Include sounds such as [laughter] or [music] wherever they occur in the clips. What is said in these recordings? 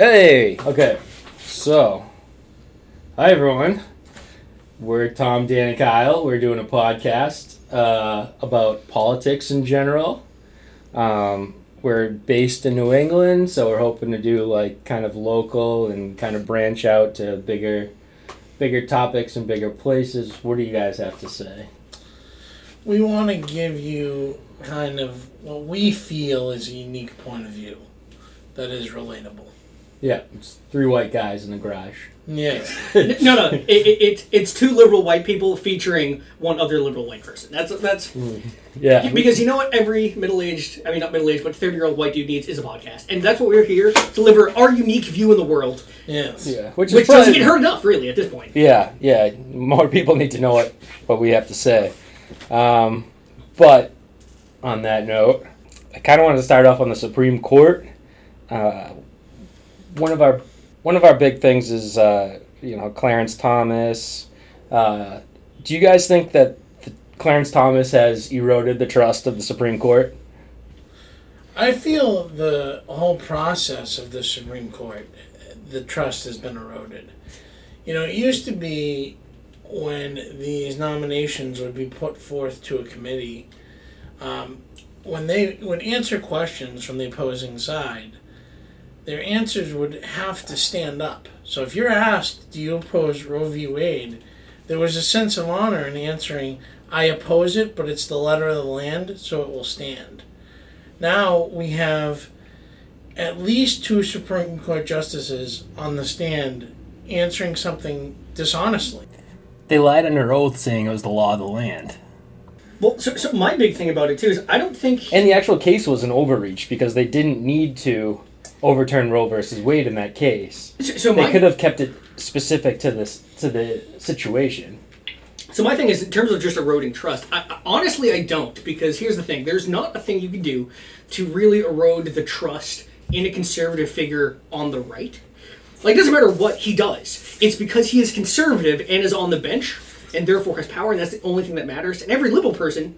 Hey! Okay, so, hi everyone. We're Tom, Dan, and Kyle. We're doing a podcast uh, about politics in general. Um, we're based in New England, so we're hoping to do like kind of local and kind of branch out to bigger, bigger topics and bigger places. What do you guys have to say? We want to give you kind of what we feel is a unique point of view that is relatable. Yeah, it's three white guys in the garage. Yes. [laughs] no, no, it, it, it, it's two liberal white people featuring one other liberal white person. That's that's Yeah, because you know what every middle-aged, I mean not middle-aged, but thirty-year-old white dude needs is a podcast, and that's what we're here to deliver our unique view in the world, Yes. yeah, which, is which doesn't get heard enough really at this point. Yeah, yeah. More people need to know what, what we have to say. Um, but on that note, I kind of wanted to start off on the Supreme Court. Uh, one of our one of our big things is uh, you know Clarence Thomas. Uh, do you guys think that the, Clarence Thomas has eroded the trust of the Supreme Court? I feel the whole process of the Supreme Court, the trust has been eroded. You know, it used to be when these nominations would be put forth to a committee, um, when they would answer questions from the opposing side, their answers would have to stand up. So if you're asked, do you oppose Roe v. Wade, there was a sense of honor in answering, I oppose it, but it's the letter of the land, so it will stand. Now we have at least two Supreme Court justices on the stand answering something dishonestly. They lied under oath saying it was the law of the land. Well, so, so my big thing about it too is I don't think And the actual case was an overreach because they didn't need to overturn Roe versus Wade in that case. so, so They my could have kept it specific to this to the situation. So my thing is, in terms of just eroding trust, I, I- honestly, I don't because here's the thing: there's not a thing you can do to really erode the trust in a conservative figure on the right. Like, it doesn't matter what he does; it's because he is conservative and is on the bench, and therefore has power, and that's the only thing that matters. And every liberal person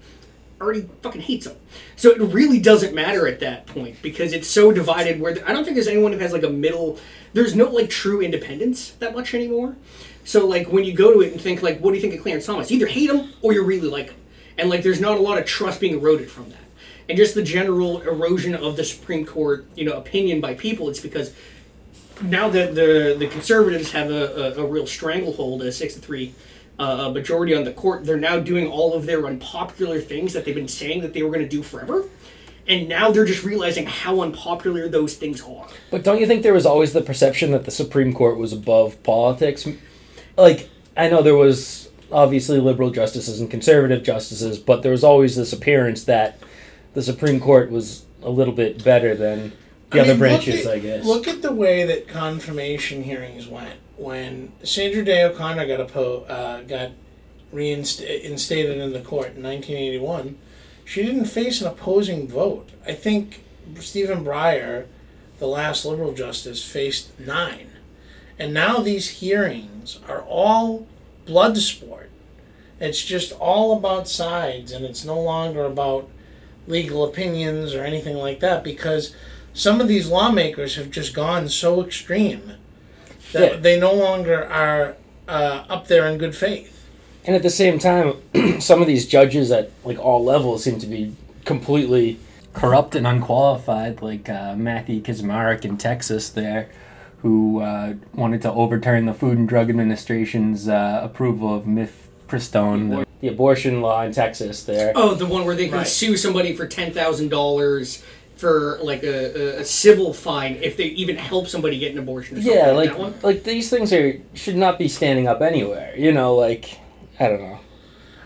already fucking hates him. So it really doesn't matter at that point because it's so divided. Where I don't think there's anyone who has like a middle. There's no like true independence that much anymore. So like when you go to it and think like, what do you think of Clarence Thomas? You either hate him or you really like him, and like there's not a lot of trust being eroded from that. And just the general erosion of the Supreme Court, you know, opinion by people. It's because now that the the conservatives have a, a, a real stranglehold, a six to three uh, majority on the court, they're now doing all of their unpopular things that they've been saying that they were going to do forever. And now they're just realizing how unpopular those things are. But don't you think there was always the perception that the Supreme Court was above politics? Like, I know there was obviously liberal justices and conservative justices, but there was always this appearance that the Supreme Court was a little bit better than the I other mean, branches, at, I guess. Look at the way that confirmation hearings went. When Sandra Day O'Connor got oppo- uh, got reinstated in the court in 1981, she didn't face an opposing vote. I think Stephen Breyer, the last liberal justice, faced nine. And now these hearings are all blood sport. It's just all about sides, and it's no longer about legal opinions or anything like that because some of these lawmakers have just gone so extreme that Yeah. they no longer are uh, up there in good faith. And at the same time, [clears throat] some of these judges at like all levels seem to be completely Corrupt and unqualified, like uh, Matthew Kacsmaryk in Texas, there, who uh, wanted to overturn the Food and Drug Administration's uh, approval of mifepristone. the- the abortion law in Texas there. Oh, the one where they can Right. sue somebody for ten thousand dollars for like a, a, a civil fine if they even help somebody get an abortion. Or something. Yeah, that like one? like these things are should not be standing up anywhere. You know, like I don't know.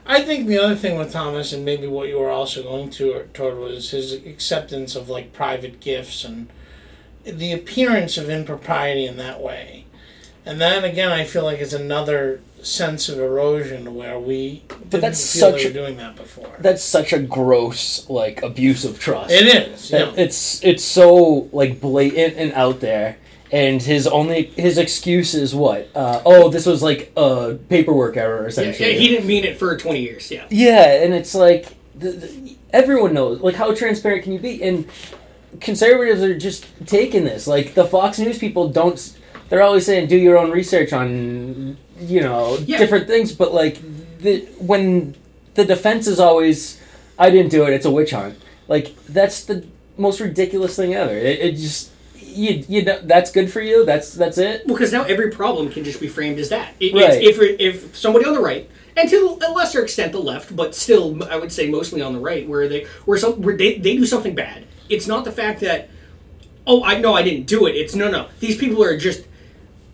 I think the other thing with Thomas, and maybe what you were also going to toward, was his acceptance of like private gifts and the appearance of impropriety in that way. And then again, I feel like it's another sense of erosion where we didn't that's feel such they a- were doing that before. That's such a gross like abuse of trust. It is. Yeah. It's it's so like blatant and out there. And his only his excuse is what? Uh, oh, this was like a paperwork error yeah, essentially. yeah, he didn't mean it for twenty years. Yeah. Yeah, and it's like the, the, everyone knows. Like, how transparent can you be? And conservatives are just taking this. Like the Fox News people don't. They're always saying do your own research on you know Yeah. different things, but like the when the defense is always I didn't do it. It's a witch hunt. Like that's the most ridiculous thing ever. It, it just you you know, that's good for you. That's that's it. Well, because now every problem can just be framed as that. It, Right. if if somebody on the right, and to a lesser extent the left, but still, I would say mostly on the right, where they where some where they, they do something bad. It's not the fact that oh I know I didn't do it. It's no no these people are just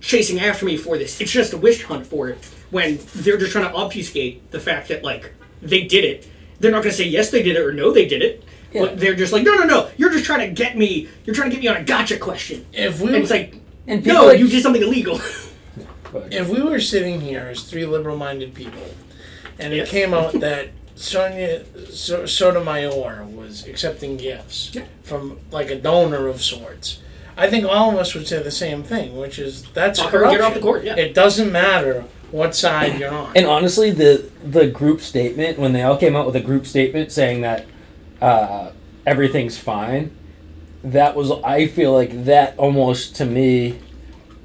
chasing after me for this. It's just a wish hunt for it. When they're just trying to obfuscate the fact that like they did it. They're not going to say yes they did it or no they did it. Yeah. But they're just like no no no you're just trying to get me. You're trying to get me on a gotcha question. If we And it's like And no, like- you did something illegal. [laughs] if we were sitting here as three liberal-minded people, and it Yes. came out [laughs] that Sonia so- Sotomayor was accepting gifts Yeah. from like a donor of sorts, I think all of us would say the same thing, which is that's Fuck her corruption. get off the court, yeah. It doesn't matter what side you're on. And honestly, the the group statement when they all came out with a group statement saying that uh, everything's fine, that was I feel like that almost to me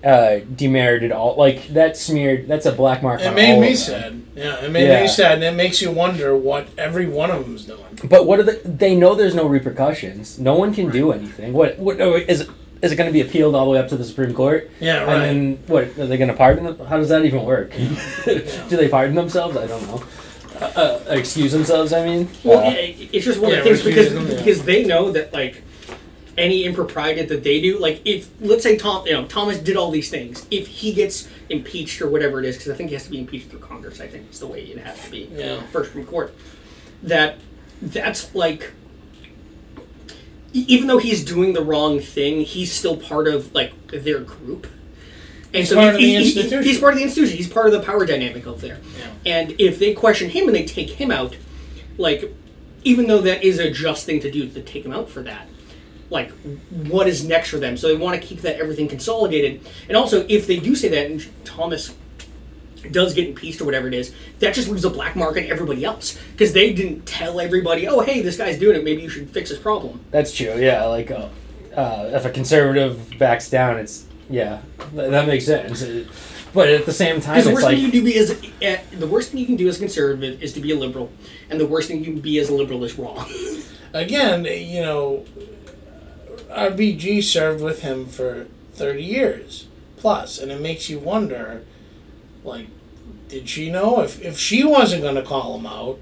uh, demerited all like that smeared. That's a black mark. it on made all me of them. sad. Yeah, it made Yeah. me sad, and it makes you wonder what every one of them's doing. But what are the? They know there's no repercussions. No one can do anything. What? What it? Is it going to be appealed all the way up to the Supreme Court? Yeah, right. And then what? Are they going to pardon them? How does that even work? [laughs] do they pardon themselves? I don't know. Uh, uh, excuse themselves. I mean. Well, Uh, it, it's just one yeah, of the things because them, yeah. because they know that like any impropriety that they do, like if let's say Tom, you know, Thomas did all these things, if he gets impeached or whatever it is, because I think he has to be impeached through Congress. I think it's the way it has to be. Yeah. First from court. That that's like. Even though he's doing the wrong thing, he's still part of like their group. And He's part of the he- he- he's part of the institution. He's part of the power dynamic over there. And if they question him and they take him out, like, even though that is a just thing to do to take him out for that, like, what is next for them? So they want to keep that everything consolidated. And also, if they do say that, and Thomas does get impeached or whatever it is, that just leaves a black mark on everybody else because they didn't tell everybody, oh, hey, this guy's doing it. Maybe you should fix his problem. That's true. Yeah, like uh, uh, if a conservative backs down, it's yeah, th- that makes sense. It- but at the same time, Because the it's worst like thing you can do as uh, the worst thing you can do as a conservative is to be a liberal, and the worst thing you can be as a liberal is wrong. [laughs] Again, you know, RBG served with him for 30 years plus, and it makes you wonder, like, did she know? If, if she wasn't going to call him out,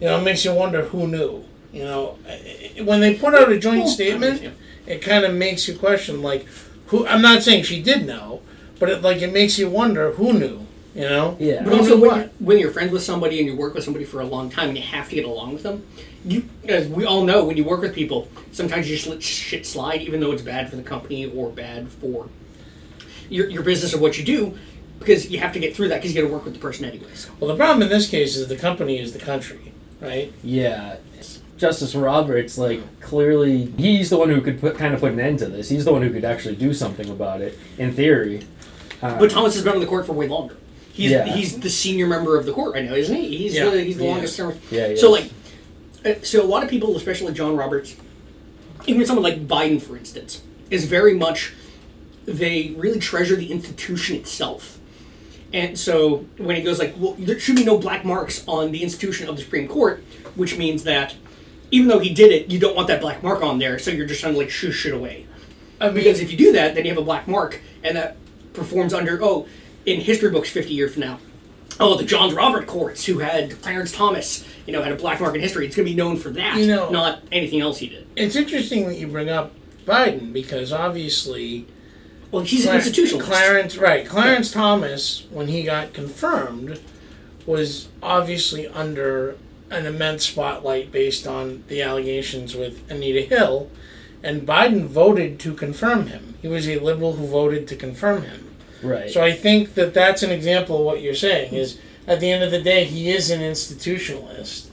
you know, it makes you wonder who knew. You know, I- I- when they put out a joint Well, statement, it kind of makes you question, like, who. I'm not saying she did know, but it, like, it makes you wonder who knew. You know? Yeah. But Who also, when what? you're, when you're friends with somebody and you work with somebody for a long time and you have to get along with them, you, as we all know, when you work with people, sometimes you just let shit slide, even though it's bad for the company or bad for your, your business or what you do, because you have to get through that because you got to work with the person anyways. Well, the problem in this case is the company is the country, right? yeah. Justice Roberts, like clearly, he's the one who could put kind of put an end to this. He's the one who could actually do something about it, in theory. Uh, But Thomas has been on the court for way longer. He's Yeah. he's the senior member of the court right now, isn't he? He's Yeah. the he's the Yeah. longest term. Yeah, he So is. like, uh, so a lot of people, especially John Roberts, even someone like Biden, for instance, is very much they really treasure the institution itself. And so when he goes like, well, there should be no black marks on the institution of the Supreme Court, which means that even though he did it, you don't want that black mark on there, so you're just trying to like shoo shit away. I mean, Because if you do that, then you have a black mark, and that performs under oh, in history books fifty years from now. Oh, the John Robert courts who had Clarence Thomas, you know, had a black mark in history. It's going to be known for that, You know- not anything else he did. it's interesting that you bring up Biden because obviously Well, he's an institutionalist. Clarence, right? Clarence Thomas, when he got confirmed, was obviously under an immense spotlight based on the allegations with Anita Hill, and Biden voted to confirm him. He was a liberal who voted to confirm him. right. So I think that that's an example of what you're saying. Is at the end of the day, he is an institutionalist,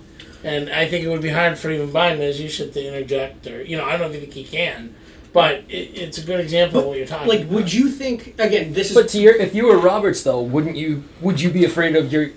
and I think it would be hard for even Biden, as you said, to interject or you know I don't think he can, but it, it's a good example of what you're talking. Like, about. would you think again? This is But to your, if you were Roberts, though, wouldn't you? Would you be afraid of your?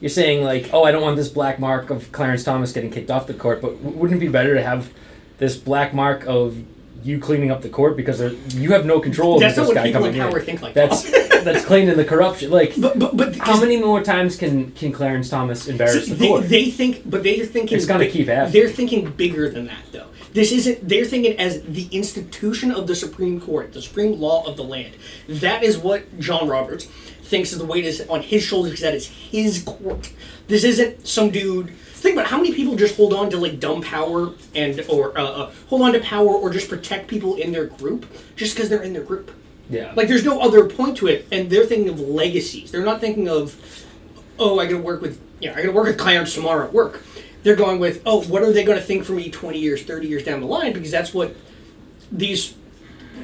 You're saying like, oh, I don't want this black mark of Clarence Thomas getting kicked off the court, but wouldn't it be better to have this black mark of you cleaning up the court because you have no control That's over not this what guy people in coming power in. think like. That's that's cleaning the corruption. Like but but but how many more times can can Clarence Thomas embarrass See, the they, court? they think, but they're thinking. It's gonna keep happening. They're thinking bigger than that, though. This isn't. They're thinking as the institution of the Supreme Court, the supreme law of the land. That is what John Roberts thinks is the weight is on his shoulders because that is his court. This isn't some dude. Think about how many people just hold on to like dumb power and or uh, uh, hold on to power or just protect people in their group just because they're in their group. yeah, Like there's no other point to it, and they're thinking of legacies. They're not thinking of, oh, I gotta work with, you know, I gotta work with Clarence tomorrow at work. They're going with, oh, what are they gonna think for me 20 years, 30 years down the line? Because that's what these,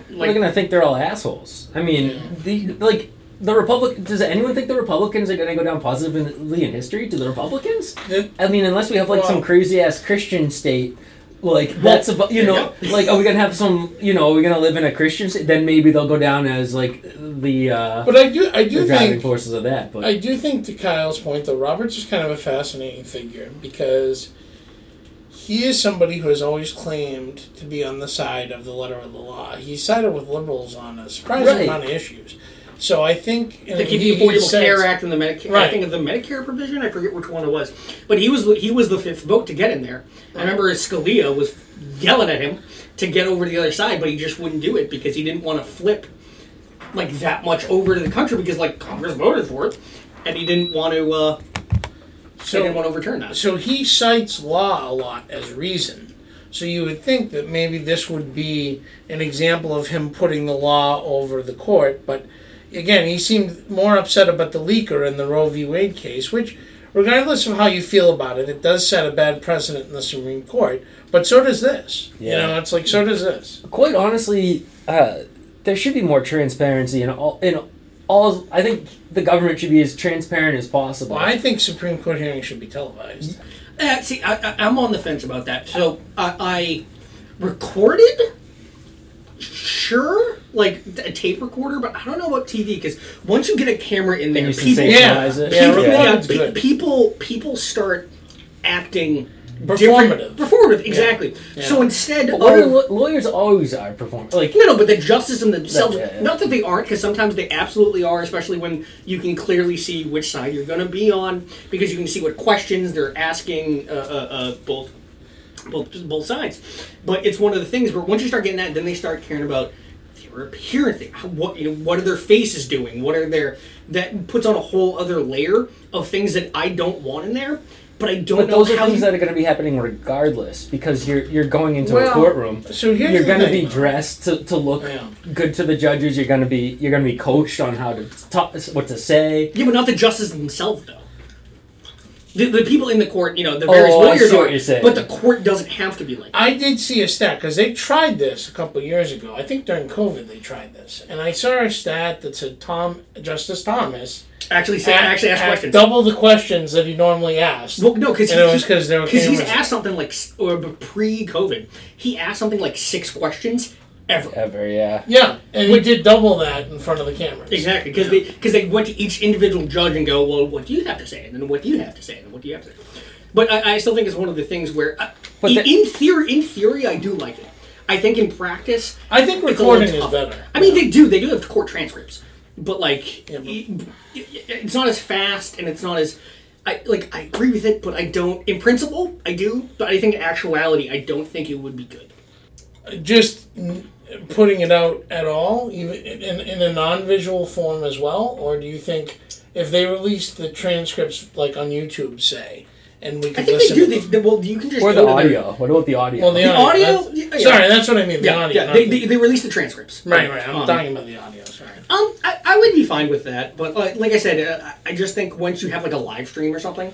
they're like, gonna think they're all assholes. I mean, the like the Republic. Does anyone think the Republicans are gonna go down positively in history? Do the Republicans? I mean, unless we have like some crazy ass Christian state, like that's about you know, like are we gonna have some you know, are we gonna live in a Christian state? Then maybe they'll go down as like the uh, But I do, I the do driving think, forces of that. But I do think to Kyle's point though, Roberts is kind of a fascinating figure because he is somebody who has always claimed to be on the side of the letter of the law. He sided with liberals on a surprising Right. amount of issues. So I think they keep he- the he Affordable says- Care Act and the Medicare. I think of the Medicare provision. I forget which one it was, but he was he was the fifth vote to get in there. I remember Scalia was yelling at him to get over to the other side, but he just wouldn't do it because he didn't want to flip like that much over to the country because like Congress voted for it, and he didn't want to. Uh, So he didn't want to overturn that. So he cites law a lot as reason. So you would think that maybe this would be an example of him putting the law over the court, but again, he seemed more upset about the leaker in the Roe v. Wade case, which, regardless of how you feel about it, it does set a bad precedent in the Supreme Court. But so does this. Yeah. You know, it's like so does this. quite honestly, uh, there should be more transparency in all in all. I think the government should be as transparent as possible. Well, I think Supreme Court hearings should be televised. Uh, see, I, I, I'm on the fence about that. So I, I recorded, sure, like a tape recorder, but I don't know about TV because once you get a camera in there, people. Yeah, people, yeah. yeah, good. people, people start acting Performative. performative, exactly. Yeah. So instead of what are law- lawyers always are performing. Like no, no, but the justice system themselves, That- yeah, yeah. not that they aren't, because sometimes they absolutely are, especially when you can clearly see which side you're going to be on, because you can see what questions they're asking uh, uh, uh, both, both, both sides. But it's one of the things where once you start getting that, then they start caring about their appearance, what you know, what are their faces doing, what are their that puts on a whole other layer of things that I don't want in there. But I don't But know those are things you, that are going to be happening regardless because you're you're going into Well, a courtroom. So here's You're going to be dressed to, to look Yeah. good to the judges. You're going to be you're going to be coached on how to talk, what to say. Yeah, but not the justices themselves, though. The, the people in the court, you know, the various Oh, lawyers see what are, you're saying. but the court doesn't have to be like. that. I did see a stat because they tried this a couple of years ago. I think during COVID they tried this, and I saw a stat that said Tom Justice Thomas Actually, say, actually asked questions. double the questions that he normally asked. Well, no, because And it was 'cause there were he's asked something like or pre-COVID, he asked something like six questions ever. Ever, yeah. yeah, and we did double that in front of the cameras. Exactly, because they because they went to each individual judge and go, well, what do you have to say, and then what do you have to say, and then what do you have to say. But I, I still think it's one of the things where, uh, But in, the- in theory, in theory, I do like it. I think in practice, I think It's a little recording is better. I mean, they do. They do have court transcripts, but like, Yeah, but- it- it- it's not as fast and it's not as. I like. I agree with it, but I don't. In principle, I do. But I think in actuality, I don't think it would be good. Just putting it out at all, even in, in a non-visual form as well, or do you think if they released the transcripts like on YouTube, say, and we could I think listen they do. to They, they, well, you can just Or the to their- audio. What about the audio? Well, the, The audio. audio? that's- Yeah, yeah. Sorry, that's what I mean. The Yeah, audio. yeah. They, the- they, they release the transcripts. right, right. I'm Um, talking about the audio. Sorry. Um, I, I would be fine with that, but like, like I said, uh, I I just think once you have like a live stream or something,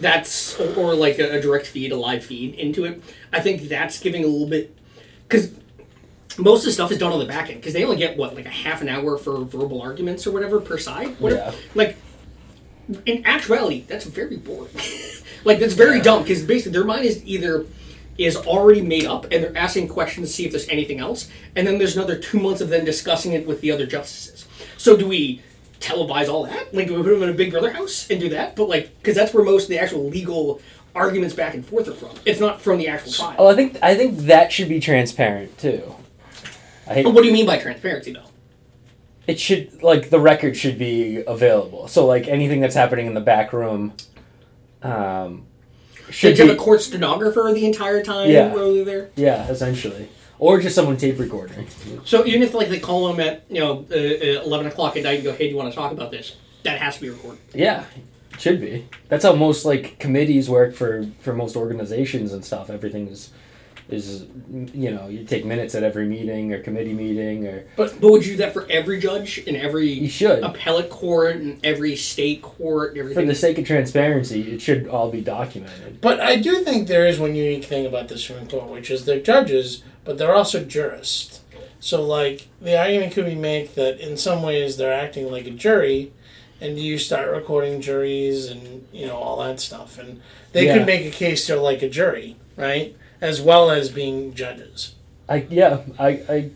that's or, or like a, a direct feed, a live feed into it. I think that's giving a little bit because most of the stuff is done on the back end because they only get what like a half an hour for verbal arguments or whatever per side. Whatever. Yeah. Like in actuality, that's very boring. [laughs] like that's very dumb because basically their mind is either is already made up and they're asking questions to see if there's anything else, and then there's another two months of them discussing it with the other justices. So do we televise all that? Like do we put them in a Big Brother house and do that? But like because that's where most of the actual legal arguments back and forth are from. It's not from the actual file. Oh, I think I think that should be transparent too. I what do you mean by transparency, though? it should like the record should be available. So like anything that's happening in the back room, um, should you have a court stenographer the entire time Yeah. while were there? yeah, essentially, or just someone tape recording. So even if like they call them at you know uh, uh, eleven o'clock at night and go, "Hey, do you want to talk about this?" That has to be recorded. Yeah, should be. That's how most like committees work for for most organizations and stuff. Everything is is you know you take minutes at every meeting or committee meeting or But but would you do that for every judge in every you should appellate court and every state court and for the sake of transparency. It should all be documented. But I do think there is one unique thing about the Supreme Court, which is they're judges, but they're also jurists. So, like, the argument could be made that in some ways they're acting like a jury, and you start recording juries and, you know, all that stuff. And they Yeah. could make a case they're like a jury, right? As well as being judges. I yeah I I.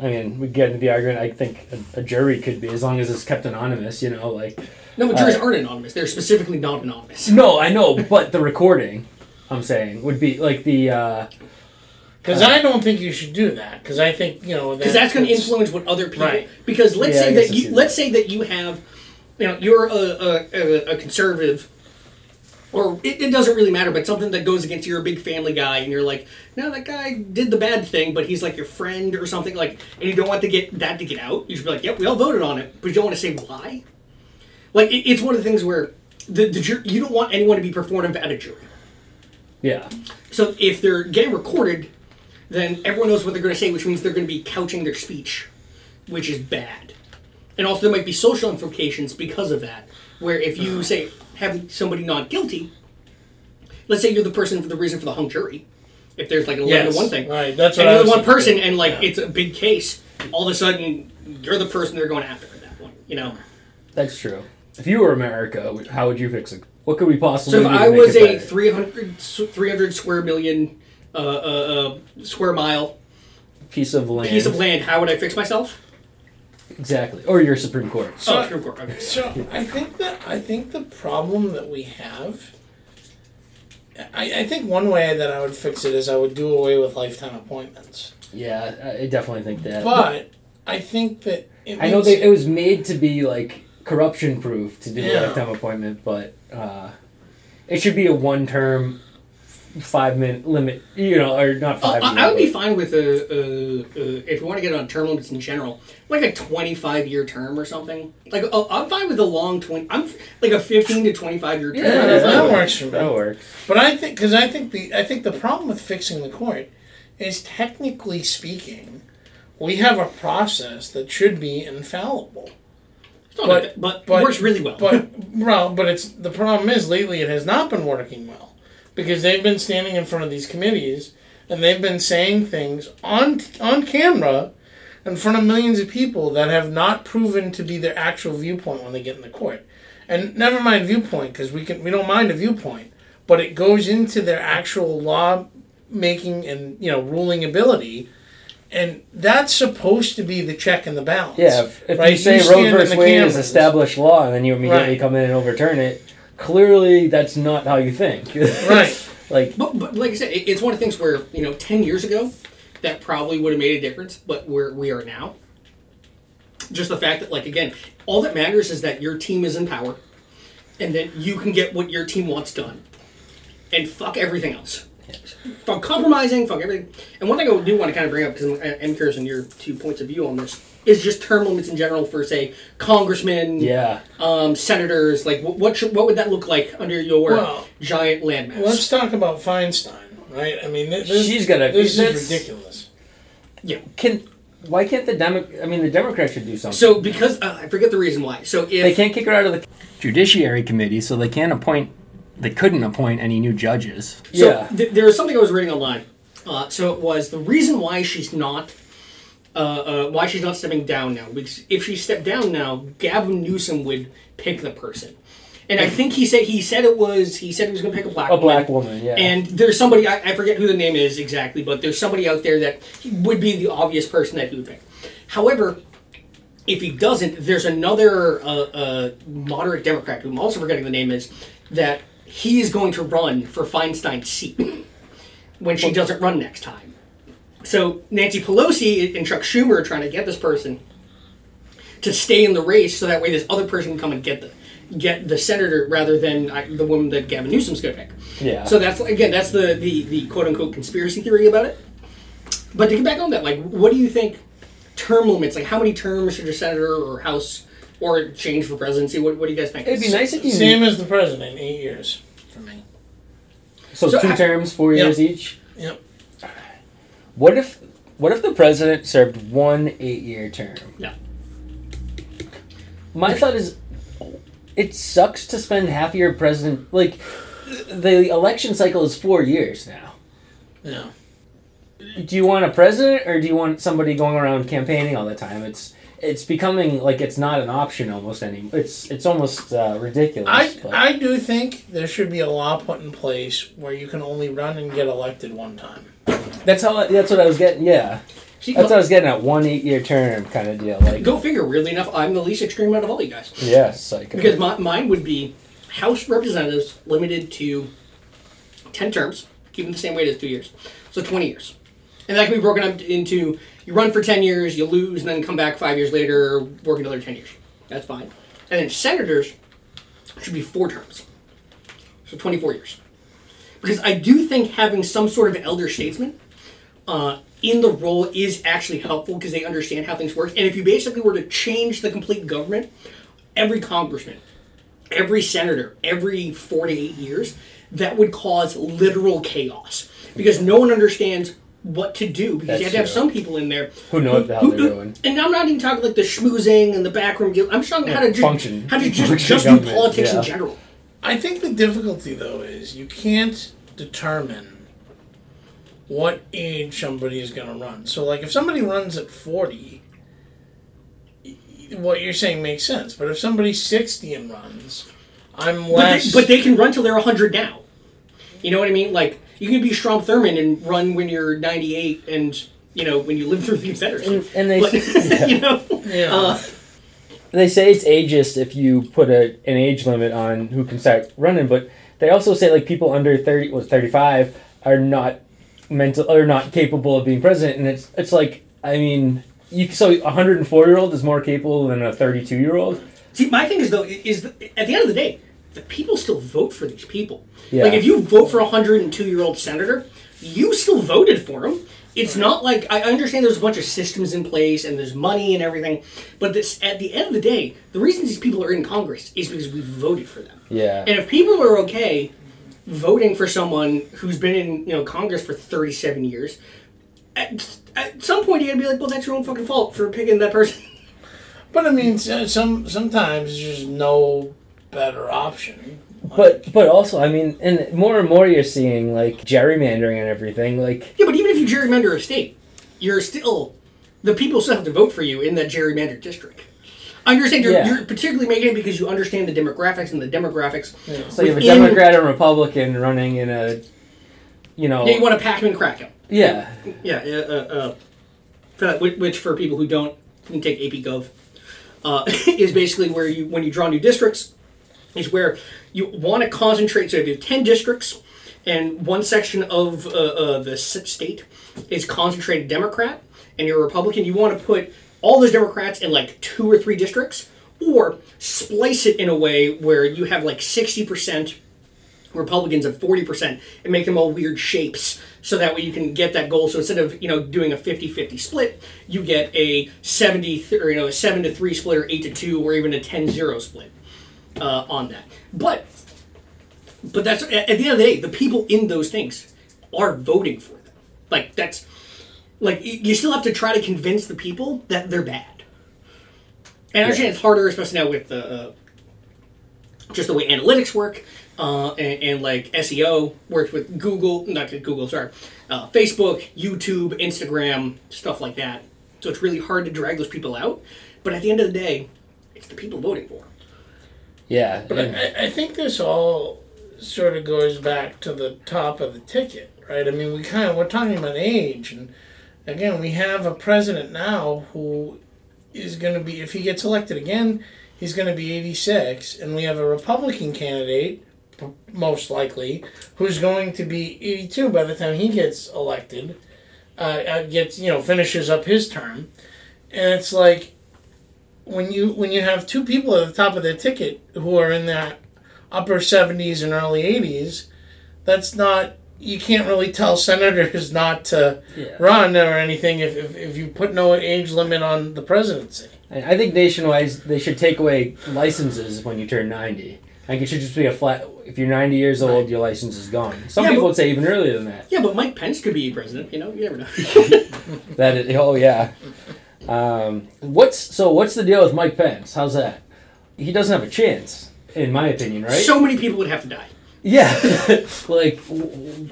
I mean, we get into the argument. I think a, a jury could be as long as it's kept anonymous. You know, like no, but juries uh, aren't anonymous. They're specifically not anonymous. no, I know, but the recording, I'm saying, would be like the. uh Because Uh, I don't think you should do that. Because I think, you know, because that's going to influence what other people. Right. Because let's Yeah, say that you let's say that you have, you know, you're a a, a, conservative, or it, it doesn't really matter, but something that goes against you're a big family guy, and you're like, no, that guy did the bad thing, but he's like your friend or something like, and you don't want to get that to get out. You should be like, yep, we all voted on it, but you don't want to say why. Like it, it's one of the things where the, the you don't want anyone to be performative at a jury. Yeah, So if they're getting recorded, then everyone knows what they're going to say, which means they're going to be couching their speech, which is bad. And also, there might be social implications because of that. Where if you say have somebody not guilty, let's say you're the person for the reason for the hung jury. If there's like an eleven Yes, to one thing, right, that's what and I you're was the one thinking. person, and like Yeah. it's a big case, all of a sudden you're the person they're going after at that point. You know. that's true. If you were America, how would you fix it? What could we possibly So if do to I make was it a better? 300, 300 square million uh, uh, uh, square mile piece of land, piece of land, how would I fix myself? Exactly, or your Supreme Court. So- oh, Supreme Court. Okay. [laughs] So I think that I think the problem that we have. I, I think one way that I would fix it is I would do away with lifetime appointments. Yeah, I definitely think that. But I think that it I know makes- they, it was made to be like corruption proof to do Yeah. a lifetime appointment, but uh, it should be a one term, five minute limit. You know, or not Uh, five. I, I would be fine with a, a, a if you want to get on term limits in general, like a twenty-five year term or something. Like uh, I'm fine with a long twenty. I'm like a fifteen to twenty-five year term. Yeah, that, that works works. for me. that works. But I think because I think the I think the problem with fixing the court is technically speaking, we have a process that should be infallible. But- like that, but, but- it works really well. But well, but it's the problem is lately it has not been working well because they've been standing in front of these committees and they've been saying things on on camera in front of millions of people that have not proven to be their actual viewpoint when they get in the court. And never mind viewpoint because we can we don't mind a viewpoint, but it goes into their actual law making and you know ruling ability. And that's supposed to be the check and the balance. Yeah, if, if right? you say stand Roe versus Wade is established law, and then you immediately Right. come in and overturn it, clearly that's not how you think. [laughs] Right. like But, but like I said, it, it's one of the things where you know, ten years ago, that probably would have made a difference. But where we are now, just the fact that, like, again, all that matters is that your team is in power, and that you can get what your team wants done, and fuck everything else. Fuck compromising, fuck everything. And one thing I do want to kind of bring up because I'm, I'm curious on your two points of view on this is just term limits in general for say congressmen, yeah, um, senators. Like, what what, should, what would that look like under your Well, giant landmass? Let's talk about Feinstein, right? I mean, th- this, She's gonna- This is ridiculous. Yeah, can why can't the Demo- I mean, the Democrats should do something. So because uh, I forget the reason why. So if they can't kick her out of the Judiciary Committee, so they can't appoint. They couldn't appoint any new judges. so yeah, th- there was something I was reading online. Uh, so it was the reason why she's not. Uh, uh, why she's not stepping down now? Because if she stepped down now, Gavin Newsom would pick the person, and I think he said he said it was he said he was going to pick a black a woman. black woman. Yeah, And there's somebody I, I forget who the name is exactly, but there's somebody out there that would be the obvious person that he would pick. However, if he doesn't, there's another uh, uh, moderate Democrat who I'm also forgetting the name is that he is going to run for Feinstein's seat when she doesn't run next time. So Nancy Pelosi and Chuck Schumer are trying to get this person to stay in the race, so that way this other person can come and get the get the senator rather than uh, the woman that Gavin Newsom's going to pick. Yeah. So that's again that's the, the the quote unquote conspiracy theory about it. But to get back on that, like, what do you think? Term limits, like how many terms should a senator or house or change for presidency? What, what do you guys think? It'd be nice if you. Same as the president, eight years for me. so, So two I- terms, four Yeah. years each. Yep. What if what if the president served one eight year term? Yeah. My thought is it sucks to spend half your president like the election cycle is four years now. Yeah. Do you want a president or do you want somebody going around campaigning all the time? It's it's becoming like it's not an option almost anymore. It's it's almost uh, ridiculous. I but- I do think there should be a law put in place where you can only run and get elected one time. That's how I, that's what I was getting. Yeah, See, that's what I was getting at. One eight year term kind of deal. Like go figure. Weirdly enough, I'm the least extreme out of all you guys yeah, psycho. because uh, my, mine would be House Representatives limited to ten terms, keeping the same weight as two years, so twenty years, and that can be broken up into you run for ten years, you lose, and then come back five years later, work another ten years. That's fine. And then senators should be four terms, so twenty-four years, because I do think having some sort of elder statesman uh, in the role is actually helpful because they understand how things work. And if you basically were to change the complete government, every congressman, every senator, every four to eight years, that would cause literal chaos because no one understands what to do because That's you have to have true. some people in there Who know what the hell they're doing. And I'm not even talking like the schmoozing and the backroom. deal. I'm just talking how to just, function. how to just, Function just do government, politics yeah. in general. I think the difficulty though is you can't determine what age somebody is going to run. So like if somebody runs at 40 what you're saying makes sense. But if somebody's 60 and runs, I'm But less they, but they can run till they're 100 now. You know what I mean? Like you can be Strom Thurmond and run when you're 98 and you know when you live through the Confederacy. And, and they But, [laughs] you know, yeah. uh, they say it's ageist if you put a, an age limit on who can start running, but they also say like people under thirty was thirty five are not mental or not capable of being president, and it's it's like I mean you so a hundred and four year old is more capable than a thirty two year old. see, my thing is though is that at the end of the day, the people still vote for these people. Yeah. Like if you vote for a 102 year old senator, you still voted for him. It's not like I understand there's a bunch of systems in place and there's money and everything, but this at the end of the day, the reason these people are in Congress is because we voted for them. Yeah. And if people are okay voting for someone who's been in you know Congress for 37 years, at, at some point you gotta be like, well, that's your own fucking fault for picking that person. [laughs] But I mean, some sometimes there's no better option. But but also I mean, and more and more you're seeing like gerrymandering and everything. Like Yeah, but even if you gerrymander a state, you're still the people still have to vote for you in that gerrymandered district. I understand you're, Yeah. you're particularly making it because you understand the demographics and the demographics. so you have a Democrat and Republican running in a, you know, Yeah, you want to pack him and crack him. yeah. Yeah, uh, uh, uh, for that, which, which for people who don't can take AP Gov, uh, [laughs] is basically where you when you draw new districts, is where you want to concentrate. So if you have ten districts, and one section of uh, uh, the state is concentrated Democrat, and you're a Republican, you want to put all those Democrats in like two or three districts, or splice it in a way where you have like sixty percent Republicans of 40% and make them all weird shapes so that way you can get that goal. So instead of, you know, doing a 50-50 split, you get a 70 or you know, a 7 to 3 split or 8 to 2 or even a 10-0 split uh, on that. But but that's at at the end of the day, the people in those things are voting for them. Like that's like you still have to try to convince the people that they're bad. And I understand it's harder, especially now with the uh, just the way analytics work, uh, and, and like SEO works with Google, not Google, sorry, uh, Facebook, YouTube, Instagram, stuff like that. So it's really hard to drag those people out. But at the end of the day, it's the people voting for. 'em. Yeah. But and- I, I think this all sort of goes back to the top of the ticket, right? I mean, we kind of we're talking about age, and again, we have a president now who is going to be, if he gets elected again, he's going to be 86, and we have a Republican candidate most likely, who's going to be 82 by the time he gets elected, uh, uh, gets you know finishes up his term, and it's like when you when you have two people at the top of their ticket who are in their upper 70s and early 80s, that's not you can't really tell senators not to Yeah. run or anything if, if, if you put no age limit on the presidency. I think nationwide they should take away licenses when you turn 90. I think it should just be a flat. If you're 90 years old, your license is gone. Some Yeah, people but- would say even earlier than that. Yeah, but Mike Pence could be president. You know, you never know. [laughs] That is, oh yeah. Um, what's so? What's the deal with Mike Pence? How's that? He doesn't have a chance, in my opinion, right? So many people would have to die. Yeah. [laughs] like, w-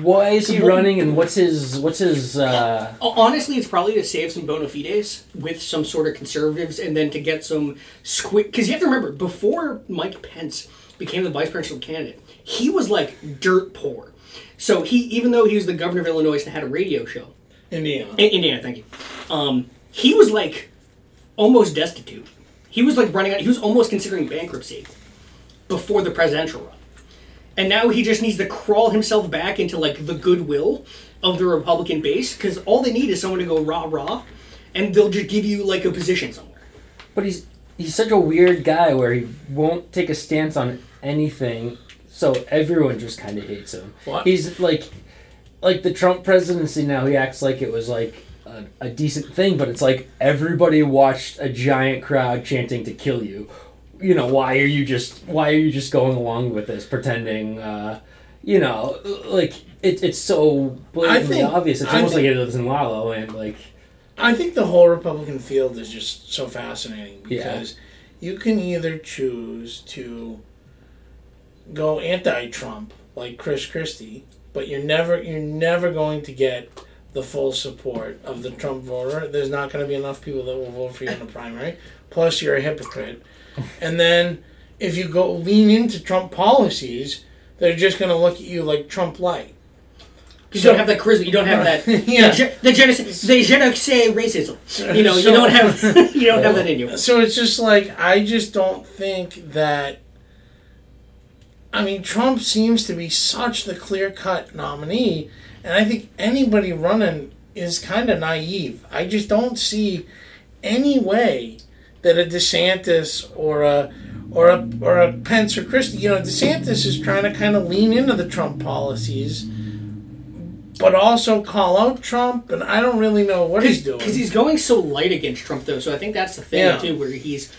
why is he running, and what's his what's his? Uh, Honestly, it's probably to save some bona fides with some sort of conservatives, and then to get some squid. Because you have to remember, before Mike Pence became the vice presidential candidate, he was like dirt poor. So he, even though he was the governor of Illinois and had a radio show, Indiana. in Indiana, thank you. Um, he was like almost destitute. He was like running out. He was almost considering bankruptcy before the presidential run, and now he just needs to crawl himself back into like the goodwill of the Republican base because all they need is someone to go rah rah, and they'll just give you like a position somewhere. but he's he's such a weird guy where he won't take a stance on anything, so everyone just kind of hates him. What? He's like, like the Trump presidency now. He acts like it was like a, a decent thing, but it's like everybody watched a giant crowd chanting to kill you. You know why are you just why are you just going along with this pretending? Uh, you know, like it, it's so blatantly think- obvious. It's I almost think- like it lives in La La Land. Like I think the whole Republican field is just so fascinating Yeah. because you can either choose to go anti-Trump like Chris Christie, but you're never you're never going to get the full support of the Trump voter. There's not going to be enough people that will vote for you in the primary. Plus, you're a hypocrite. And then if you go lean into Trump policies, they're just going to look at you like Trump light. You don't have that charisma. You don't have that. [laughs] Yeah. The, ge- the, genes- the sais racism. You know, you don't have. [laughs] you don't have that in you. So it's just like I just don't think that. I mean, Trump seems to be such the clear cut nominee, and I think anybody running is kind of naive. I just don't see any way that a DeSantis or a or a or a Pence or Christie, you know, DeSantis is trying to kind of lean into the Trump policies, but also call out Trump, and I don't really know what he's doing. Because he's going so light against Trump, though. So I think that's the thing Yeah. too, where he's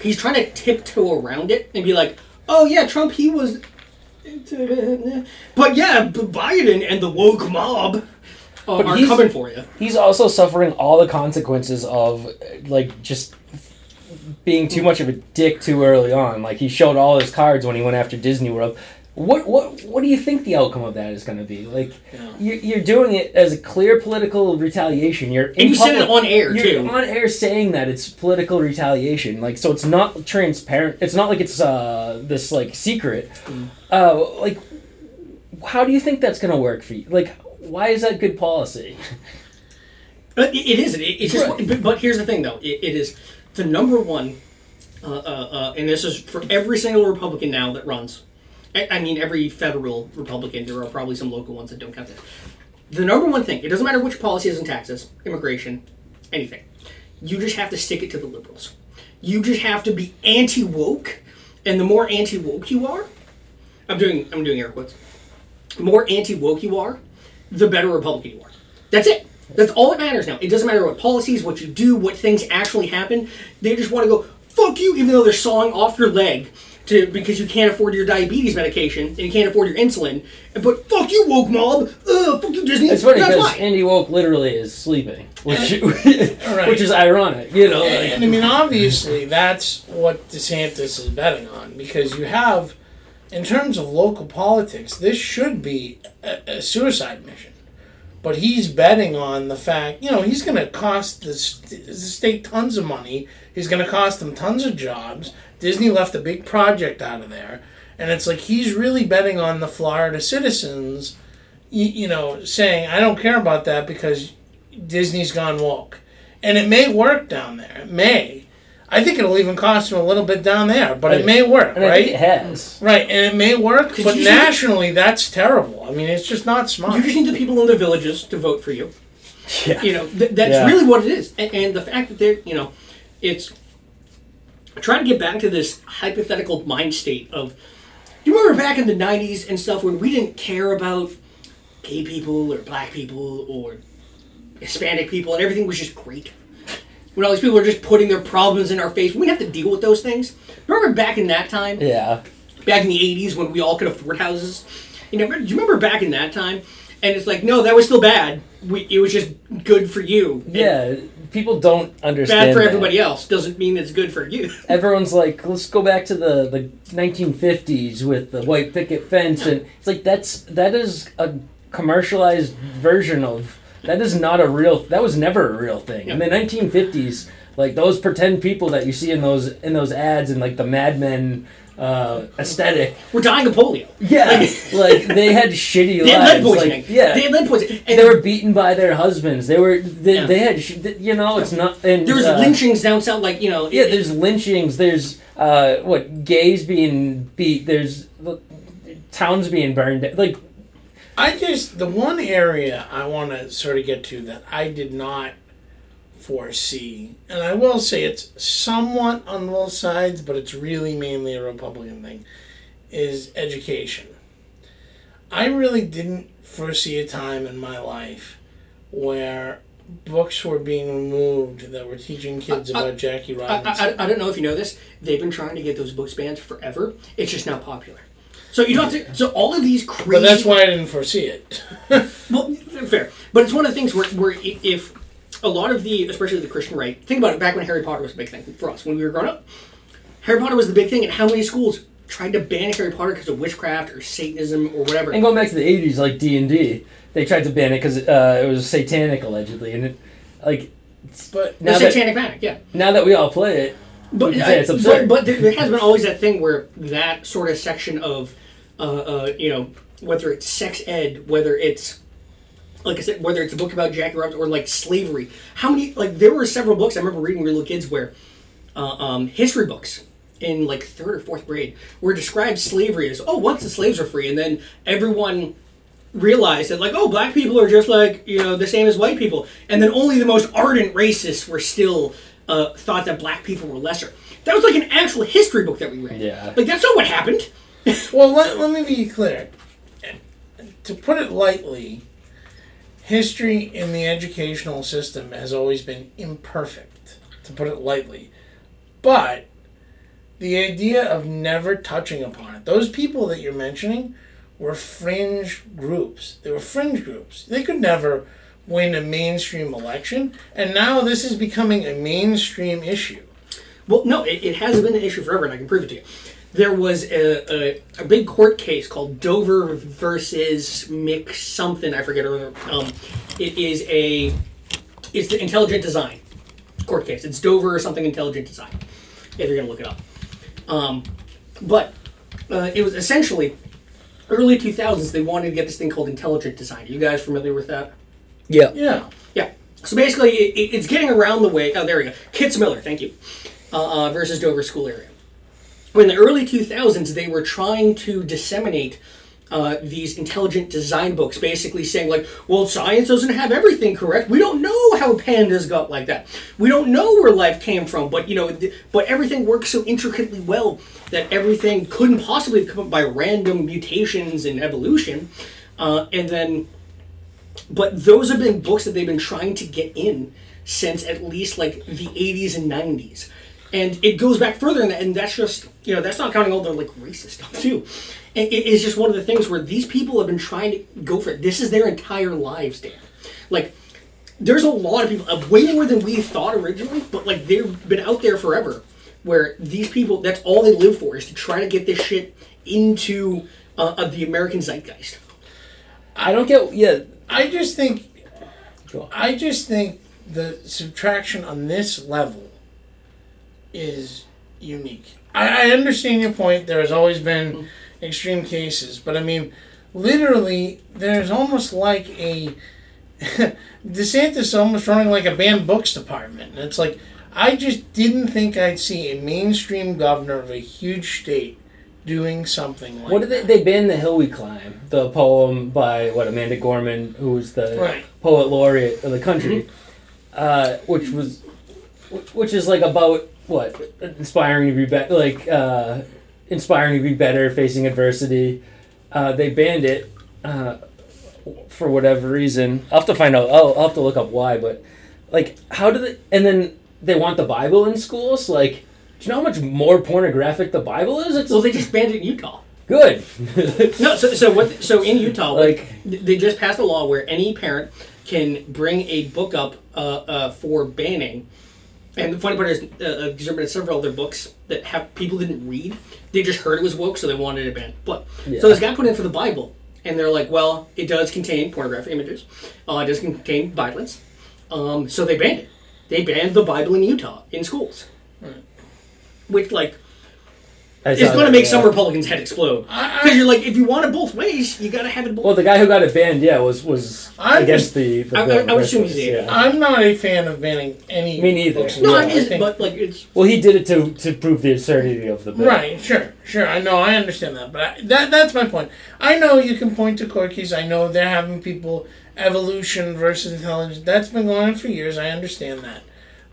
he's trying to tiptoe around it and be like, "Oh yeah, Trump, he was." But yeah, Biden and the woke mob uh, But are he's- coming for you. he's also suffering all the consequences of like just being too much of a dick too early on. Like he showed all his cards when he went after Disney World. What what what do you think the outcome of that is going to be? Like Yeah. you're, you're doing it as a clear political retaliation. You're in And you said it on air You're too. on air saying that it's political retaliation. Like so, it's not transparent. It's not like it's uh this like secret. Mm. Uh, like how do you think that's going to work for you? Like why is that good policy? But it, it isn't. It, it's just. Right. But, but here's the thing, though. It, it is the number one, uh, uh, uh, and this is for every single Republican now that runs. I, I mean, every federal Republican. There are probably some local ones that don't count that. The number one thing. It doesn't matter which policy is in taxes, immigration, anything. You just have to stick it to the liberals. You just have to be anti woke, and the more anti woke you are, I'm doing I'm doing air quotes. The more anti woke you are, the better Republican you are. That's it. That's all that matters now. It doesn't matter what policies, what you do, what things actually happen. They just want to go fuck you, even though they're sawing off your leg to because you can't afford your diabetes medication and you can't afford your insulin. And but fuck you, woke mob. Ugh, fuck you, Disney. It's funny because. Andy Woke literally is sleeping, which [laughs] which is ironic. You know, like, And I mean, obviously, that's what DeSantis is betting on because you have, in terms of local politics, this should be a, a suicide mission. But he's betting on the fact, you know, he's going to cost the, st- the state tons of money. He's going to cost them tons of jobs. Disney left a big project out of there. And it's like he's really betting on the Florida citizens, you, you know, saying, I don't care about that because Disney's gone woke. And it may work down there. It may. I think it'll even cost them a little bit down there, but Right. it may work, And I think it has. Right, and it may work, but you see- nationally, that's terrible. I mean, it's just not smart. You just need the people in the villages to vote for you. Yeah. You know, th- that's Yeah. really what it is. And, and the fact that they're, you know, it's trying to get back to this hypothetical mind state of. You remember back in the '90s and stuff when we didn't care about gay people or black people or Hispanic people and everything was just great. When all these people are just putting their problems in our face, we didn't have to deal with those things. Remember back in that time? Yeah. back in the 80s when we all could afford houses. You know, do you remember back in that time? And it's like, no, that was still bad. We, it was just good for you. And Yeah. People don't understand. Bad for that. everybody else doesn't mean it's good for you. [laughs] Everyone's like, let's go back to the, the 1950s with the white picket fence, and it's like that's that is a commercialized version of that is not a real. That was never a real thing. In the 1950s, like those pretend people that you see in those in those ads and like the Mad Men uh, aesthetic. We're dying of polio. Yeah, like [laughs] they had shitty [laughs] They had lead poisoning. Like, yeah, They had lead poisoning. And they were beaten by their husbands. They were they, Yeah. they had sh- you know it's not and there's uh, lynchings down south, like, you know. yeah, it- there's lynchings. There's uh, what gays being beat. There's towns being burned. Like I just the one area I want to sort of get to that I did not foresee, and I will say it's somewhat on both sides, but it's really mainly a Republican thing, is education. I really didn't foresee a time in my life where books were being removed that were teaching kids I- about Jackie I, Robinson. I, I don't know if you know this. They've been trying to get those books banned forever. It's just not popular. So you don't have to. So all of these crazy. but that's why I didn't foresee it. [laughs] Well, fair, but it's one of the things where, where if a lot of the, especially the Christian right, think about it. Back when Harry Potter was a big thing for us when we were growing up, Harry Potter was the big thing, and how many schools tried to ban Harry Potter because of witchcraft or Satanism or whatever? and going back to the '80s, like D and D, they tried to ban it because uh, it was satanic allegedly, and it like but the now that Satanic Panic, yeah. now that we all play it, But, it's absurd. but, but there, there has been always that thing where that sort of section of, uh, uh, you know, whether it's sex ed, whether it's, like I said, whether it's a book about Jackie Robinson or like slavery. How many, like, there were several books I remember reading when we were little kids where uh, um, history books in like third or fourth grade were described slavery as, oh, once the slaves were free, and then everyone realized that like oh black people are just like you know the same as white people and then only the most ardent racists were still uh, thought that black people were lesser that was like an actual history book that we read Yeah. like that's not what happened [laughs] Well, let, let me be clear. To put it lightly, history in the educational system has always been imperfect, to put it lightly. But the idea of never touching upon it, those people that you're mentioning were fringe groups. They were fringe groups. They could never win a mainstream election, and now this is becoming a mainstream issue. well no it, it has been an issue forever and i can prove it to you. There was a, a, a big court case called dover versus mick something i forget um, it is a it's the intelligent design court case. It's dover or something intelligent design if you're gonna look it up. Um, but uh, it was essentially early 2000s they wanted to get this thing called intelligent design. Are you guys familiar with that yeah, Yeah. yeah. So basically, it, it- it's getting around the way. Oh, there we go. Kitzmiller, thank you. Uh, uh, versus Dover School area. In the early 2000s, they were trying to disseminate uh, these intelligent design books, basically saying like, "Well, science doesn't have everything correct. We don't know how pandas got like that. We don't know where life came from. But you know, th- but everything works so intricately well that everything couldn't possibly come up by random mutations and evolution." Uh, and then but those have been books that they've been trying to get in since at least like the 80s and 90s and it goes back further than that and that's just you know that's not counting all the like racist stuff too. And it is just one of the things where these people have been trying to go for it. This is their entire lives dan. Like there's a lot of people uh, way more than we thought originally but like they've been out there forever where these people that's all they live for is to try to get this shit into uh, uh, the american zeitgeist. I don't get yeah. I just think I just think the subtraction on this level is unique. I, I understand your point. There has always been mm-hmm. extreme cases, but I mean, literally, there's almost like a [laughs] DeSantis almost running like a banned books department. And it's like, I just didn't think I'd see a mainstream governor of a huge state doing something like What did they? that. They banned the hill we climb, the poem by what Amanda Gorman, who was the Right. poet laureate of the country, uh, which was, which is like about what inspiring to be better, like uh, inspiring to be better, facing adversity. Uh, they banned it uh, for whatever reason. I'll have to find out. I'll, I'll have to look up why. But like, how do they? And then they want the Bible in schools. Like, do you know how much more pornographic the Bible is? It's Well, they just banned it in Utah. good. No, so so what? So in [laughs] Utah, Like- they just passed a law where any parent can bring a book up uh, uh, for banning. And the funny part is, uh, uh, because there several other books that have people didn't read. They just heard it was woke, so they wanted it banned. But Yeah. so this guy put in for the Bible, and they're like, "Well, it does contain pornographic images. Uh, it does contain violence." Um, so they banned it. They banned the Bible in Utah in schools, which like I it's going to make yeah. some Republicans' head explode. Because you're like, if you want it both ways, you got to have it both. Well, the guy who got it banned, yeah, was was I'm against the. the I- I- I would assume place, he's yeah. I'm not a fan of banning any. Me neither. books in no, I mean, think- but like it's Well, he did it to to prove the absurdity of the bill. Right, sure, sure. I know, I understand that, but I, that that's my point. I know you can point to Corky's. I know they're having people evolution versus intelligence. That's been going on for years. I understand that,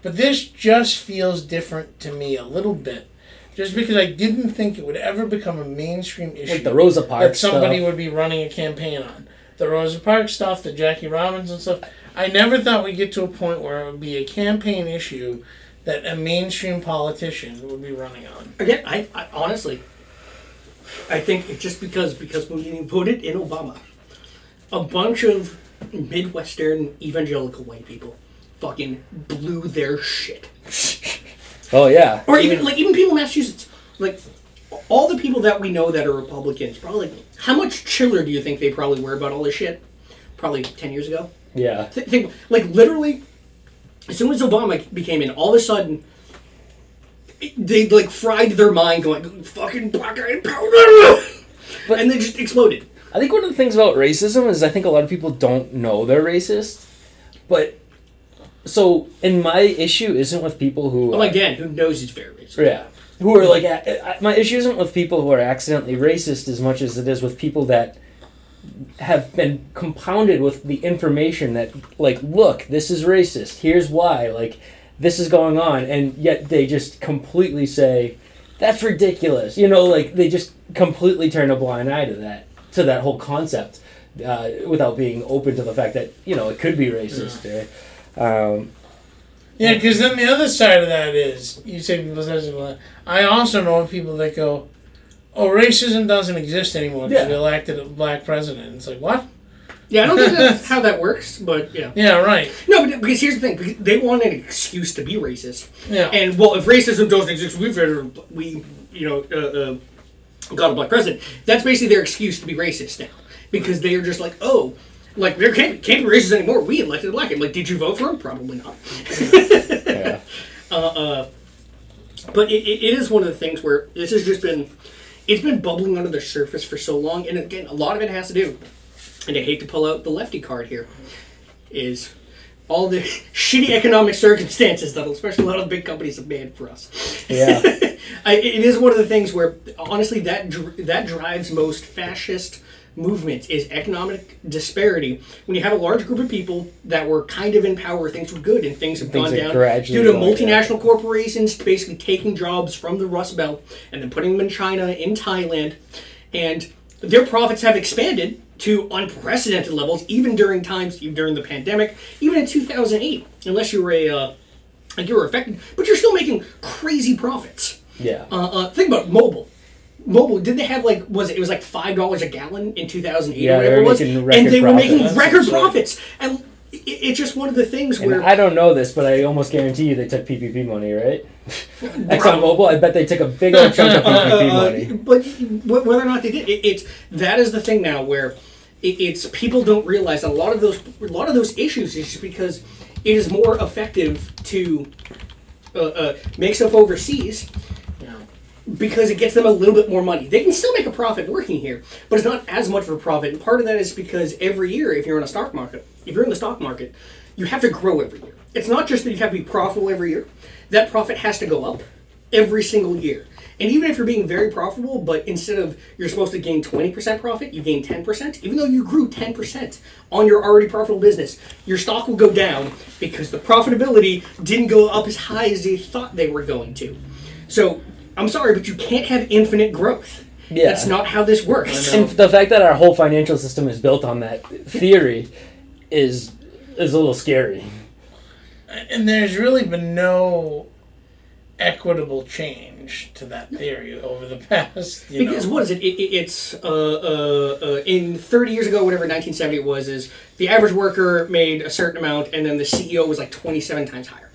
but this just feels different to me a little bit, just because I didn't think it would ever become a mainstream issue Like the Rosa Parks that somebody stuff. would be running a campaign on. The Rosa Parks stuff, the Jackie Robinson stuff. I never thought we'd get to a point where it would be a campaign issue that a mainstream politician would be running on. again. I, I honestly, I think it's just because because when we voted in Obama, a bunch of Midwestern evangelical white people fucking blew their shit. Oh yeah. Or even like even people in Massachusetts, like all the people that we know that are Republicans, probably like, how much chiller do you think they probably were about all this shit? Probably ten years ago. Yeah. Th- think like literally, as soon as Obama became in, all of a sudden. They like fried their mind, going "fucking black eyed powder," But- and they just exploded. I think one of the things about racism is I think a lot of people don't know they're racist, but so and my issue isn't with people who Well, again, who knows he's very racist? Yeah. Who are like, my issue isn't with people who are accidentally racist as much as it is with people that have been compounded with the information that, like, look, this is racist. Here's why. Like, this is going on. And yet they just completely say, that's ridiculous. You know, like, they just completely turn a blind eye to that, to that whole concept. Uh, without being open to the fact that you know it could be racist, right? Um, Yeah, because then the other side of that is you say people say well, I also know of people that go, "Oh, racism doesn't exist anymore because Yeah. we elected a black president." It's like what? Yeah, I don't think that's [laughs] how that works, but yeah. Yeah, right. No, but because here's the thing: because they want an excuse to be racist. Yeah, And well, if racism doesn't exist, we've we you know uh, uh, got a black president. That's basically their excuse to be racist now, because they are just like, oh, like there can't can't be racist anymore. We elected a black. I'm like, did you vote for him? Probably not. yeah. [laughs] Uh. But it, it, it is one of the things where this has just been, it's been bubbling under the surface for so long, and again, a lot of it has to do, and I hate to pull out the lefty card here, is all the [laughs] shitty economic circumstances that especially a lot of the big companies have made for us. Yeah. [laughs] I, it is one of the things where honestly that dr- that drives most fascist movements is economic disparity. When you have a large group of people that were kind of in power, things were good and things have Things gone down due to going down. multinational corporations basically taking jobs from the Rust Belt and then putting them in China, in Thailand, and their profits have expanded to unprecedented levels, even during times, even during the pandemic, even in 2008. Unless you were a, uh, like you were affected, but you're still making crazy profits. Yeah. Uh, uh, think about Mobil. Mobil, did they have like was it, it was like five dollars a gallon in two thousand eight Yeah, they whatever were it was, and they were making record That's profits, and it, it's just one of the things And where I don't know this, but I almost guarantee you they took PPP money, right? [laughs] ExxonMobil, I bet they took a big old chunk of PPP Uh, money. but whether or not they did, it, it's that is the thing now where it, it's people don't realize a lot of those a lot of those issues is just because it is more effective to uh, uh, make stuff overseas. Because it gets them a little bit more money. They can still make a profit working here, but it's not as much of a profit. And part of that is because every year, if you're in a stock market, if you're in the stock market, you have to grow every year. it's not just that you have to be profitable every year. That profit has to go up every single year. And even if you're being very profitable, but instead of you're supposed to gain 20% profit, you gain 10%, even though you grew 10% on your already profitable business, your stock will go down because the profitability didn't go up as high as you thought they were going to. So, I'm sorry, but you can't have infinite growth. Yeah. That's not how this works. And the fact that our whole financial system is built on that theory is is a little scary. And there's really been no equitable change to that theory over the past. You Because know, what is it? it, it it's uh, uh, uh, in 30 years ago, whatever 1970 it was, is the average worker made a certain amount, and then the CEO was like 27 times higher.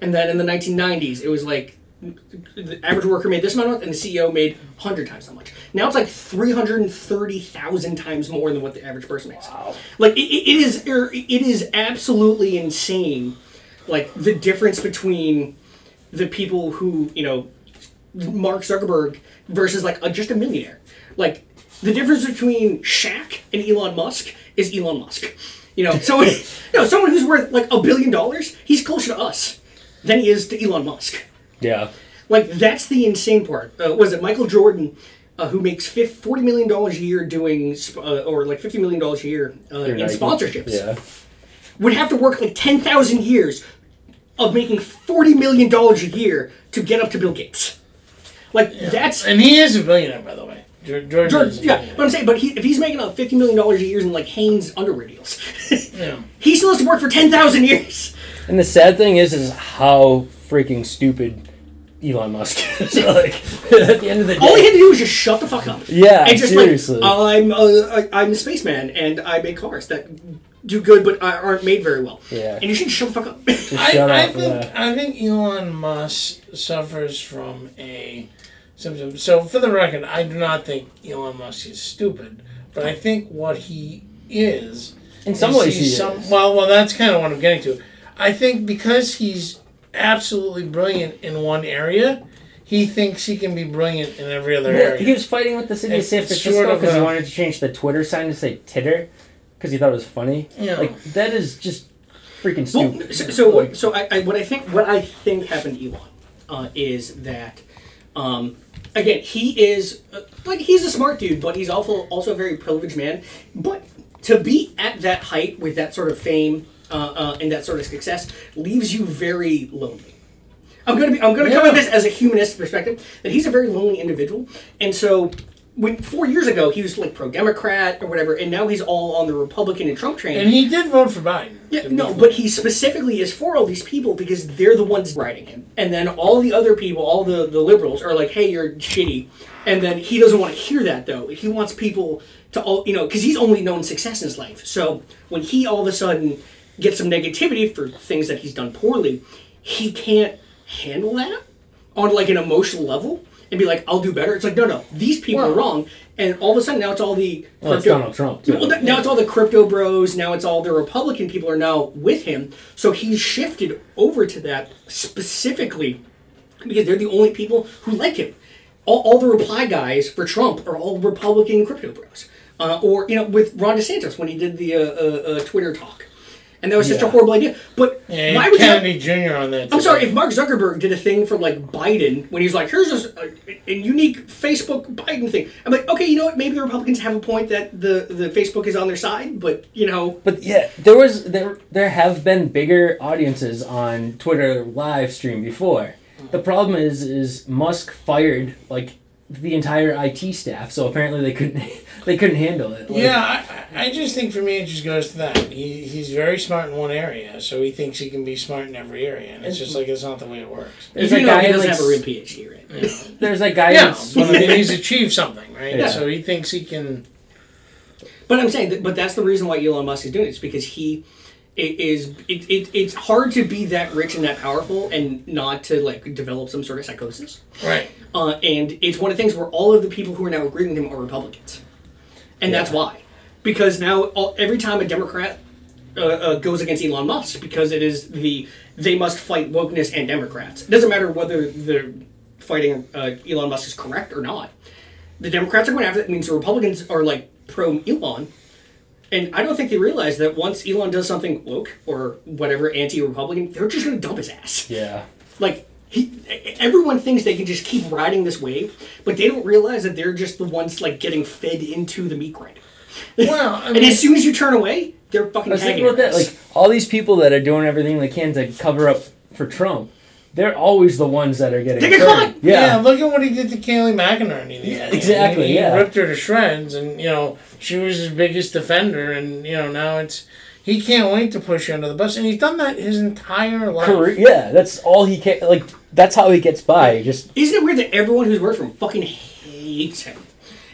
And then in the 1990s, it was like the average worker made this amount, and the CEO made 100 times that much. Now it's like 330,000 times more than what the average person makes. Wow. Like it, it it is, er, it is absolutely insane. Like the difference between the people who you know Mark Zuckerberg versus like a, just a millionaire. Like the difference between Shaq and Elon Musk is Elon Musk. You know, someone, [laughs] no, someone who's worth like a billion dollars, he's closer to us than he is to Elon Musk. Yeah. Like that's the insane part. Uh, was it Michael Jordan? Uh, who makes fif- forty million dollars a year doing, sp- uh, or like fifty million dollars a year uh, in Nike. sponsorships? Yeah. would have to work like 10,000 years of making $40 million a year to get up to Bill Gates. Like, that's. and he is a billionaire, by the way. Is a yeah, but I'm saying, but he, if he's making up $50 million a year in like Hanes underwear deals, [laughs] Yeah. he still has to work for 10,000 years. And the sad thing is, is how freaking stupid Elon Musk [laughs] is. like at the end of the day, All he had to do was just shut the fuck up. Yeah, and just seriously. like, I'm, uh, I- I'm a spaceman and I make cars that do good but aren't made very well. Yeah. And you should shut the fuck up. [laughs] Just I, shut I up. think yeah. I think Elon Musk suffers from a symptom. So, for the record, I do not think Elon Musk is stupid, but I think what he is In some is ways, he some- is. Well, well, that's kind of what I'm getting to. I think because he's absolutely brilliant in one area, he thinks he can be brilliant in every other Yeah, area. he was fighting with the city It's of San sort Francisco of because he wanted to change the Twitter sign to say titter because he thought it was funny. Yeah. Like that is just freaking Well, stupid. so, so, what, so I, I, what I think, what I think happened to Elon uh, is that, um, again, he is uh, like he's a smart dude, but he's also also a very privileged man. But to be at that height with that sort of fame uh, uh, and that sort of success leaves you very lonely. I'm gonna be. I'm gonna come at this as a humanist perspective. That he's a very lonely individual, and so when four years ago he was like pro Democrat or whatever, and now he's all on the Republican and Trump train. and he did vote for Biden. Yeah, no, but he specifically is for all these people because they're the ones writing him. And then all the other people, all the, the liberals, are like, hey, you're shitty. And then he doesn't want to hear that, though. He wants people to, all you know, because he's only known success in his life. So when he all of a sudden gets some negativity for things that he's done poorly, he can't handle that on like an emotional level and be like, I'll do better. It's like, no, no, these people are wrong. And all of a sudden now it's all the Well, it's crypto- Donald Trump, too. Well, th- now it's all the crypto bros. Now it's all the Republican people are now with him. So he's shifted over to that specifically because they're the only people who like him. All, all the reply guys for Trump are all Republican crypto bros. Uh, or you know, with Ron DeSantis when he did the uh, uh, uh, Twitter talk, and that was such a horrible idea. But Yeah, why would you? Jr. on that. I'm sorry, if Mark Zuckerberg did a thing for like Biden when he's like, here's a, a, uh, a unique Facebook Biden thing, I'm like, okay, you know what? Maybe the Republicans have a point that the, the Facebook is on their side, but you know, But yeah, there was there there have been bigger audiences on Twitter live stream before. The problem is is Musk fired like the entire IT staff, so apparently they couldn't [laughs] they couldn't handle it. Like, Yeah, I, I I just think for me it just goes to that. He, he's very smart in one area, so he thinks he can be smart in every area, and it's just like it's not the way it works. There's you a know guy he doesn't like, have a real PhD, right? [laughs] There's a guy. Yeah, that's- [laughs] but I mean he's achieved something, right? Yeah. So he thinks he can. But I'm saying, that, but that's the reason why Elon Musk is doing it. It's because he it is it, it, it's hard to be that rich and that powerful and not to like develop some sort of psychosis. Right. Uh, and it's one of the things where all of the people who are now agreeing with him are Republicans, and that's why. Because now all, every time a Democrat uh, uh, goes against Elon Musk, because it is the they must fight wokeness and Democrats. It doesn't matter whether the fighting uh, Elon Musk is correct or not. The Democrats are going after it. It means the Republicans are like pro Elon, And I don't think they realize that once Elon does something woke or whatever anti-Republican, they're just going to dump his ass. Yeah. Like he, everyone thinks they can just keep riding this wave, but they don't realize that they're just the ones like getting fed into the meat grinder. Well, I [laughs] And as soon as you turn away, they're fucking I was thinking about that. Like all these people that are doing everything they can to cover up for Trump, they're always the ones that are getting They get caught! yeah. Yeah. look at what he did to Kayleigh McEnany. Yeah, exactly, He, he yeah. ripped her to shreds, and you know she was his biggest defender, and you know now it's he can't wait to push her under the bus, and he's done that his entire life. Career- yeah, that's all he can. Like that's how he gets by. Just Isn't it weird that everyone who's worked for him fucking hates him?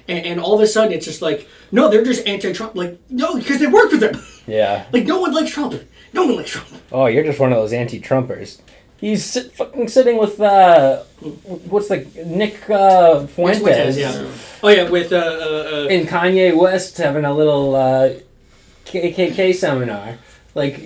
And, and all of a sudden, it's just like, no, they're just anti-Trump. Like, no, because they work with him. yeah. [laughs] Like, no one likes Trump. No one likes Trump. Oh, you're just one of those anti-Trumpers. He's sit, fucking sitting with uh, what's the Nick uh, Fuentes, Fuentes, yeah. Oh yeah, with uh, uh, uh and Kanye West having a little uh, KKK seminar. Like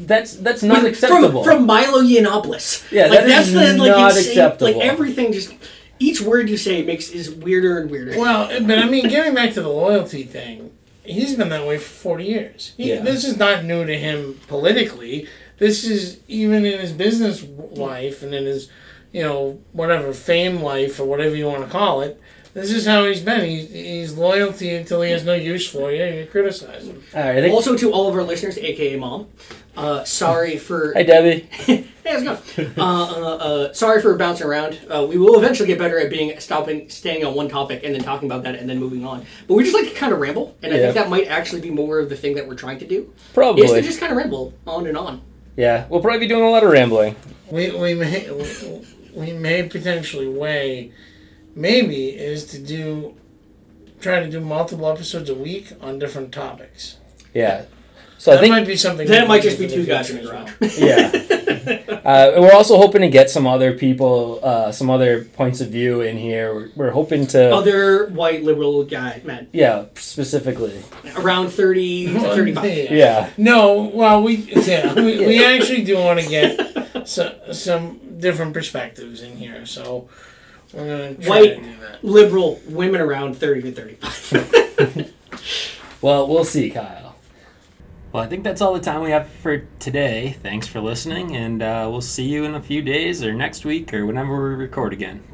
that's that's not with- acceptable. from from Milo Yiannopoulos. Yeah, like that that's is the like not insane, acceptable. Like everything, just each word you say makes is weirder and weirder. Well, but I mean, getting back to the loyalty thing, he's been that way for forty years. He, Yeah. This is not new to him politically. This is even in his business life and in his, you know, whatever fame life or whatever you want to call it. This is how he's been. He's, he's loyalty until he has no use for you. You criticize him. all right, I think, Also, to all of our listeners, aka mom, uh, sorry for hi Debbie. [laughs] Hey, how's it going? uh, uh, uh, sorry for bouncing around. Uh, we will eventually get better at being stopping, staying on one topic, and then talking about that, and then moving on. But we just like to kind of ramble, and I Yeah. think that might actually be more of the thing that we're trying to do. Probably. Is to Probably. just kind of ramble on and on. Yeah, we'll probably be doing a lot of rambling. We, we may we, we may potentially weigh maybe is to do try to do multiple episodes a week on different topics. Yeah. So I that think might be something. that might just be two guys in future the as garage. yeah. [laughs] Uh, we're also hoping to get some other people, uh, some other points of view in here. We're, we're hoping to, Other white liberal guy, men, yeah, specifically, around 30 to 35. Yeah. yeah, No, well, we yeah, we, we [laughs] actually do want to get some some different perspectives in here, so we're gonna try White. to do that. Liberal women around 30 to 35. [laughs] Well, we'll see, Kyle. Well, I think that's all the time we have for today. Thanks for listening, and uh, we'll see you in a few days or next week or whenever we record again.